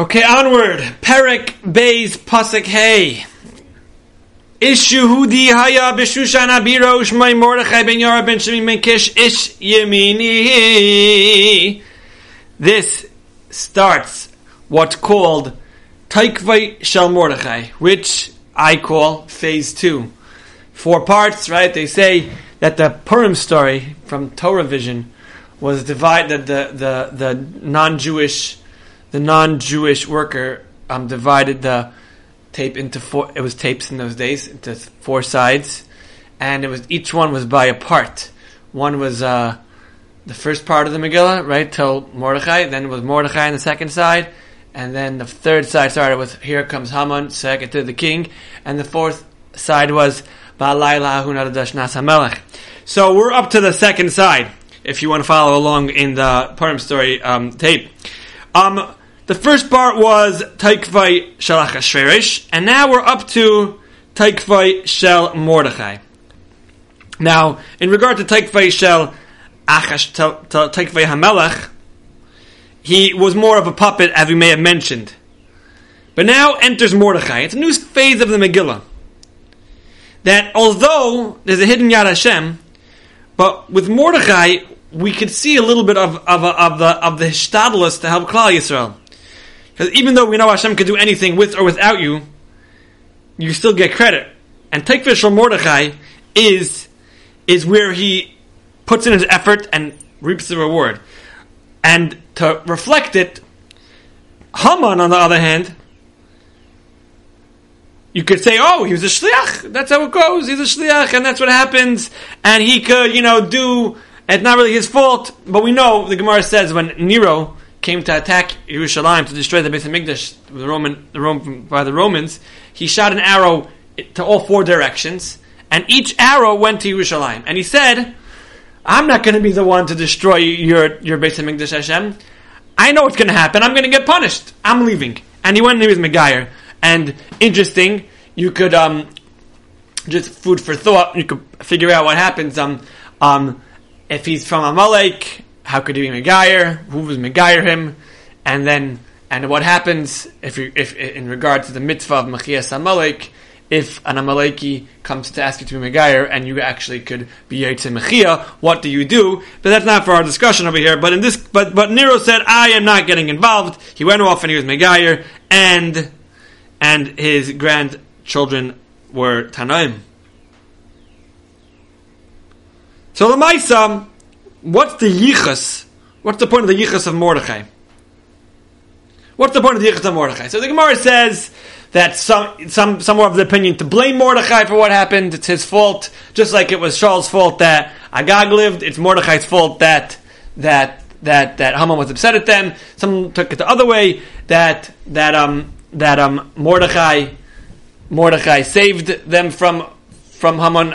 Okay, onward. Perik Beis Pasik Hey. Ishuhudi Haya Bishushan Abiro Shmai Mordechai Ben Yara Ben Shemi Ben Kish Ish Yemini. This starts what's called Tokfo Shel Mordechai, which I call phase two. Four parts, right? They say that the Purim story from Torah Vision was divided, that the, the, the non-Jewish, the non-Jewish worker um, divided the tape into four, it was tapes in those days, into four sides, and it was, each one was by a part. One was, uh, the first part of the Megillah, right, till Mordechai, then it was Mordechai on the second side, and then the third side started with Here comes Haman, second to the king, and the fourth side was So we're up to the second side, if you want to follow along in the Purim story um, tape. Um, the first part was Taikvai Shalach Ashverish, and now we're up to Tokfo Shel Mordechai. Now, in regard to Taikvai Shel Achash Taikvai Hamelach, he was more of a puppet, as we may have mentioned. But now enters Mordechai. It's a new phase of the Megillah. That although there's a hidden Yad Hashem, but with Mordechai, we could see a little bit of, of, of the of the hishtadlus to help Klal Yisrael. Because even though we know Hashem could do anything with or without you, you still get credit. And Taikvish from Mordechai is is where he puts in his effort and reaps the reward. And to reflect it, Haman, on the other hand, you could say, oh, he was a shliach. That's how it goes. He's a shliach, and that's what happens. And he could, you know, do. It's not really his fault, but we know the Gemara says when Nero came to attack Jerusalem to destroy the Beit Hamikdash, the Roman, the Roman by the Romans, he shot an arrow to all four directions, and each arrow went to Jerusalem. And he said, "I'm not going to be the one to destroy your your Beit Hamikdash, Hashem. I know what's going to happen. I'm going to get punished. I'm leaving." And he went and he Megayer. And interesting, you could um, just food for thought. You could figure out what happens. Um, um, if he's from Amalek, how could he be Megayer? Who was Megayer him? And then, and what happens if you, if in regard to the mitzvah of Machias Amalek, if an Amaleki comes to ask you to be Megayer and you actually could be Yitzim Mechia, what do you do? But that's not for our discussion over here. But in this, but, but Nero said, I am not getting involved. He went off and he was Megayer and, and his grandchildren were Tanaim. So the Maisa, what's the yichus? What's the point of the yichus of Mordechai? What's the point of the yichus of Mordechai? So the Gemara says that some some some were of the opinion to blame Mordechai for what happened. It's his fault, just like it was Shaul's fault that Agag lived. It's Mordechai's fault that that that that Haman was upset at them. Some took it the other way that that um that um Mordechai Mordechai saved them from from Haman,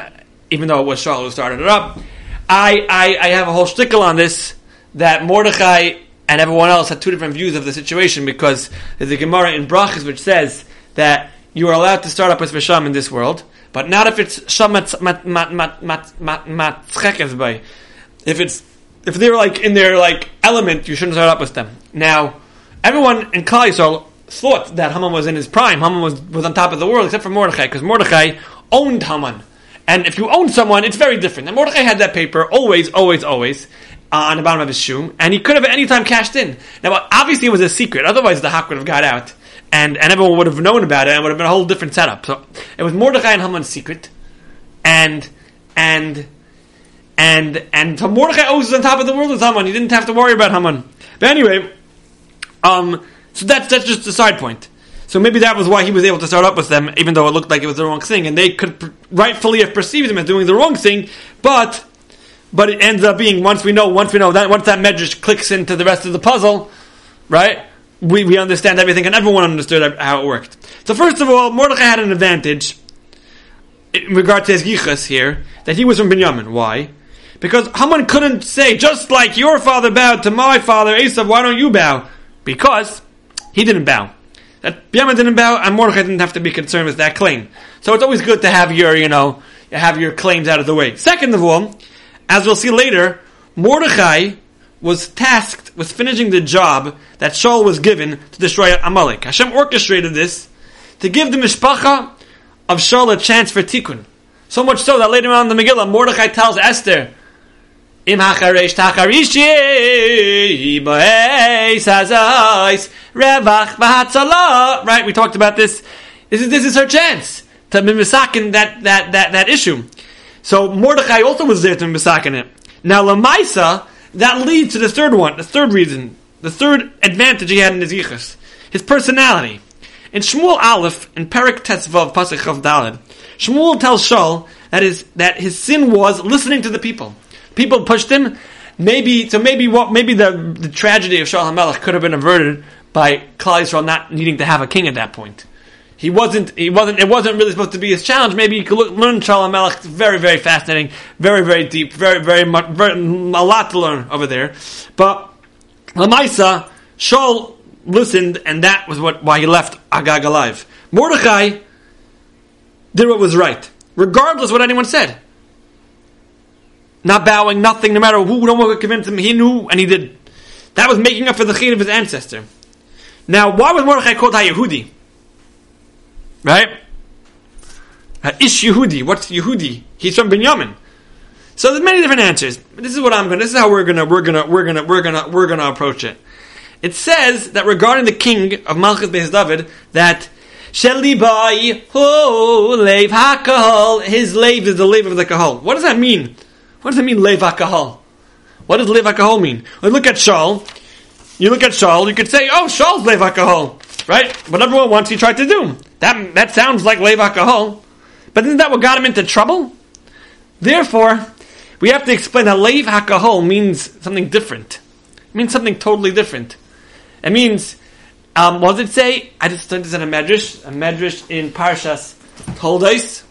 even though it was Shaul who started it up. I, I, I have a whole shtickle on this that Mordechai and everyone else had two different views of the situation because there's a Gemara in Brachas which says that you are allowed to start up with Visham in this world, but not if it's Shamat mat mat mat mat mat mat by. If it's if they're like in their like element, you shouldn't start up with them. Now, everyone in Klal thought that Haman was in his prime. Haman was was on top of the world, except for Mordechai, because Mordechai owned Haman. And if you own someone, it's very different. And Mordechai had that paper always, always, always uh, on the bottom of his shoe, and he could have at any time cashed in. Now, obviously, it was a secret. Otherwise, the hawk would have got out, and, and everyone would have known about it, and it would have been a whole different setup. So it was Mordechai and Haman's secret, and and and and so Mordechai always was on top of the world with Haman. He didn't have to worry about Haman. But anyway, um, so that's that's just a side point. So maybe that was why he was able to start up with them, even though it looked like it was the wrong thing, and they could rightfully have perceived him as doing the wrong thing. But but it ends up being once we know, once we know that once that medrash clicks into the rest of the puzzle, right? We we understand everything, and everyone understood how it worked. So first of all, Mordechai had an advantage in regard to his yichus here that he was from Binyamin. Why? Because Haman couldn't say just like your father bowed to my father Esav, why don't you bow? Because he didn't bow that Binyamin didn't bow, and Mordechai didn't have to be concerned with that claim. So it's always good to have your, you know, have your claims out of the way. Second of all, as we'll see later, Mordechai was tasked with finishing the job that Shaul was given to destroy Amalek. Hashem orchestrated this to give the mishpacha of Shaul a chance for tikkun. So much so that later on in the Megillah, Mordechai tells Esther, Im hacharesh tacharishi sazais revach v'hatzala. Right, we talked about this. This is, this is her chance to be misakin that, that, that, that issue. So Mordechai also was there to be misakin it. Now Lamaisa, that leads to the third one, the third reason, the third advantage he had in his yichus, his personality. In Shmuel Aleph, in Perik Tetzvav Pasach of Daled, Shmuel tells Shaul that his, that his sin was listening to the people. People pushed him. Maybe so. Maybe what? Maybe the, the tragedy of Shaul HaMelech could have been averted by Klal Yisrael not needing to have a king at that point. He wasn't. He wasn't. It wasn't really supposed to be his challenge. Maybe you could look, learn Shaul HaMelech. Very, very fascinating. Very, very deep. Very, very much. Very, a lot to learn over there. But Lamaisa, Shaul listened, and that was what why he left Agag alive. Mordechai did what was right, regardless what anyone said not bowing, nothing, no matter who, no one could convince him, he knew, and he did. That was making up for the chin of his ancestor. Now, why was Mordechai called HaYehudi? Right? Ish Yehudi. What's Yehudi? He's from Binyamin. So there's many different answers. This is what I'm going. This is how we're gonna we're gonna we're gonna we're gonna we're gonna approach it. It says that regarding the king of Malchus Beis David that Shelibai ho leiv hakahol his lave is the lave of the kahol. What does that mean? What does it mean, lev kahal? What does lev kahal mean? You look at Shaul, you look at Shaul, you could say, oh, Shaul's lev kahal, right? Whatever everyone wants, he tried to do. That, that sounds like lev kahal. But isn't that what got him into trouble? Therefore, we have to explain that lev hakahol means something different. It means something totally different. It means, um, what does it say? I just learned this in a medrash, a medrash in Parshas Toldos.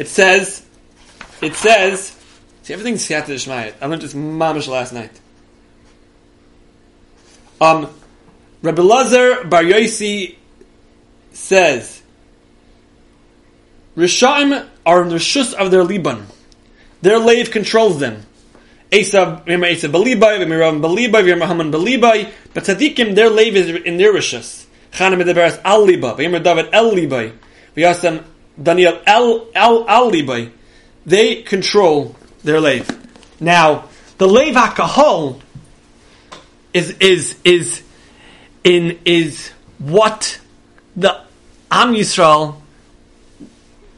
It says, it says, see, everything's Siyata Shmayat. I learned this mamish last night. Um, Rabbi Lazar Bar Yosi says, Rishaim are in the shus of their Liban. Their lave controls them. Esav, Esav Belibai, Mirav Belibai, Haman Belibai, but Tzadikim, their lave is in their rishus. Chanem Medeberes Al Liba, V'yimar David El Libai, V'yasem Daniel El El Al Libai they control their lave. Now, the lave hakahol is is is in is what the Am Yisrael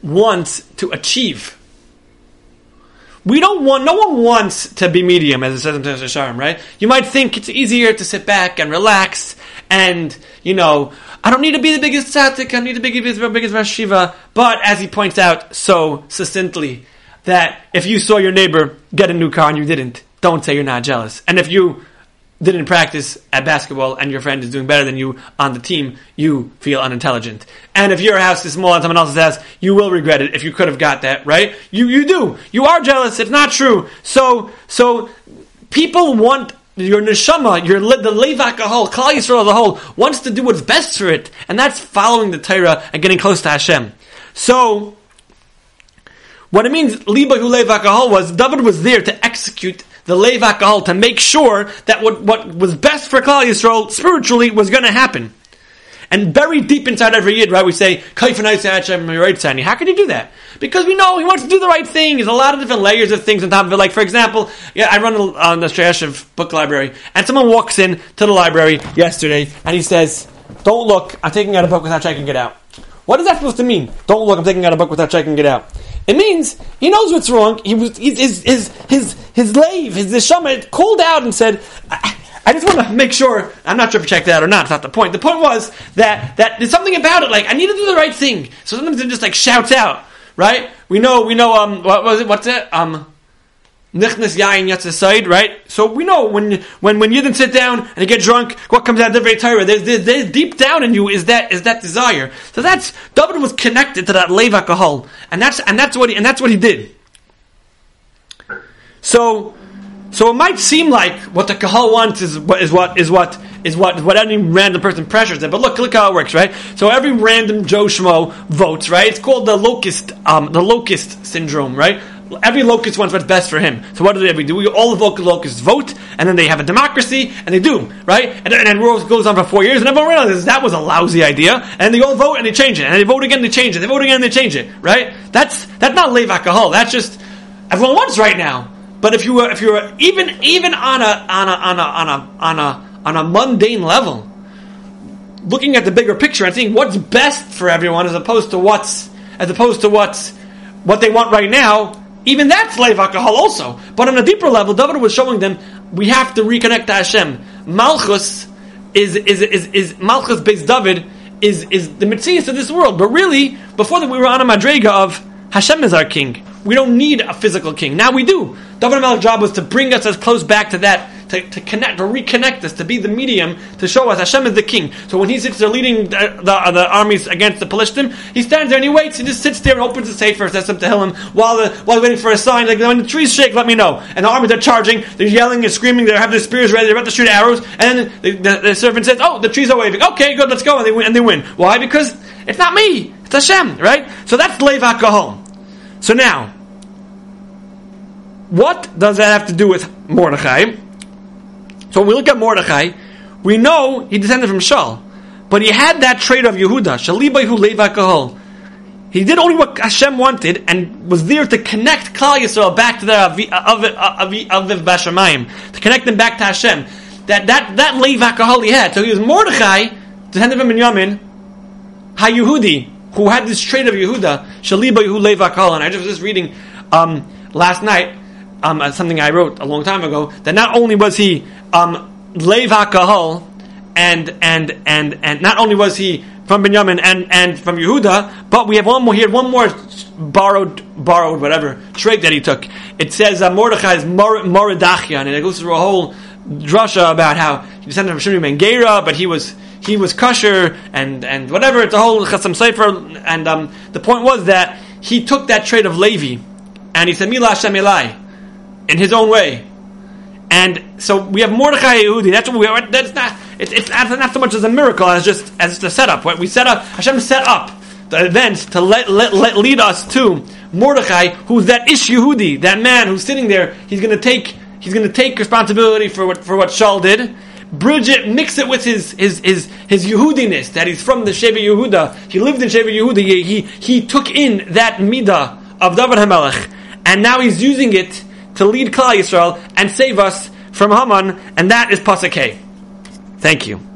wants to achieve. We don't want. No one wants to be medium, as it says in Teshar right? You might think it's easier to sit back and relax, and you know, I don't need to be the biggest tzaddik. I need to be the biggest, biggest Rashiva. But as he points out so succinctly, that if you saw your neighbor get a new car and you didn't, don't say you're not jealous. And if you didn't practice at basketball and your friend is doing better than you on the team, you feel unintelligent. And if your house is small and someone else's house, you will regret it if you could have got that, right? You you do. You are jealous. It's not true. So so people want your neshama, your the levak a whole, Yisrael as a whole, wants to do what's best for it, and that's following the Torah and getting close to Hashem. So what it means, Liba Hu Levakahol was David was there to execute the Levakahol to make sure that what, what was best for Klal Yisrael spiritually was going to happen. And buried deep inside every yid, right, we say, Sani. How can you do that? Because we know he wants to do the right thing. There's a lot of different layers of things on top of it. Like, for example, yeah, I run on the Strashev book library, and someone walks in to the library yesterday, and he says, Don't look, I'm taking out a book without checking it out. What is that supposed to mean? Don't look, I'm taking out a book without checking it out. It means he knows what's wrong. He was his his his his lave, his neshama called out and said, I, I just want to make sure. I'm not sure if you checked that or not. It's not the point. The point was that that there's something about it. Like I need to do the right thing. So sometimes it just like shouts out. Right? We know. We know. Um. What was it? What's it? Um. Nichnas yain yatzaside, right? So we know when when when you didn't sit down and you get drunk, what comes out of the very Torah? There's, there's, there's, deep down in you is that is that desire. So that's David was connected to that lev hakahol, and that's and that's what he, and that's what he did. So so it might seem like what the kahal wants is what is what is what is what what any random person pressures it. But look, look how it works, right? So every random Joe Schmo votes, right? It's called the locust um, the locust syndrome, right? Every locust wants what's best for him. So what do they do? We all the local locusts vote, and then they have a democracy, and they do right, and, then it goes on for four years, and everyone realizes that was a lousy idea, and they all vote and they change it, and they vote again, they change it, they vote again, and they change it. Right? That's that's not lev hakahol. That's just everyone wants right now. But if you were if you were even even on a on a on a on a on a on a mundane level, looking at the bigger picture and seeing what's best for everyone as opposed to what's as opposed to what's what they want right now, even that's slave alcohol also. But on a deeper level, David was showing them we have to reconnect to Hashem. Malchus is is is, is Malchus based David is is the mitzvah of this world. But really, before that we were on a madrega of Hashem is our king. We don't need a physical king. Now we do. David Melech's job was to bring us as close back to that to, to connect or reconnect us, to be the medium to show us Hashem is the king. So when he sits there leading the, the, the armies against the Palestinians, he stands there and he waits. He just sits there and opens the sefer, says something to him while the, while waiting for a sign. Like when the trees shake, let me know. And the armies are charging. They're yelling and screaming. They have their spears ready. They're about to shoot arrows. And then the, the, the servant says, "Oh, the trees are waving. Okay, good. Let's go." And they win. And they win. Why? Because it's not me. It's Hashem, right? So that's Lev HaKahol. So now, what does that have to do with Mordechai? So when we look at Mordechai, we know he descended from Shaul, but he had that trait of Yehuda, Shalibayhu Leva Kahol. He did only what Hashem wanted and was there to connect Klal Yisrael back to their Aviv Aviv Bashamayim, to connect them back to Hashem. That that that Leva Kahol he had. So he was Mordechai, descended from Binyamin, HaYehudi, who had this trait of Yehuda, Shalibayhu Leva Kahol. And I just was just reading um, last night um, something I wrote a long time ago that not only was he um, Lev HaKahal, and and and and not only was he from Benjamin and, and from Yehuda, but we have one more. He had one more borrowed borrowed whatever trait that he took. It says uh, Mordechai is Mor- Mordechai, and it goes through a whole drasha about how he descended from Shimon Ben but he was he was kosher and and whatever. It's a whole chasam sefer, and um, the point was that he took that trait of Levi, and he said Mila Hashem in his own way. And so we have Mordechai Yehudi. That's what we. That's not. It's, it's not so much as a miracle as just as the setup. What we set up, Hashem set up the events to let, let, let lead us to Mordechai, who's that Ish Yehudi, that man who's sitting there. He's going to take. He's going to take responsibility for what for what Shaul did. Bridge it, mix it with his his his his Yehudiness that he's from the Sheva Yehuda. He lived in Sheva Yehuda. He, he he took in that midah of David Hamelech, and now he's using it to lead Klal Yisrael and save us from Haman, and that is Pasuk Thank you.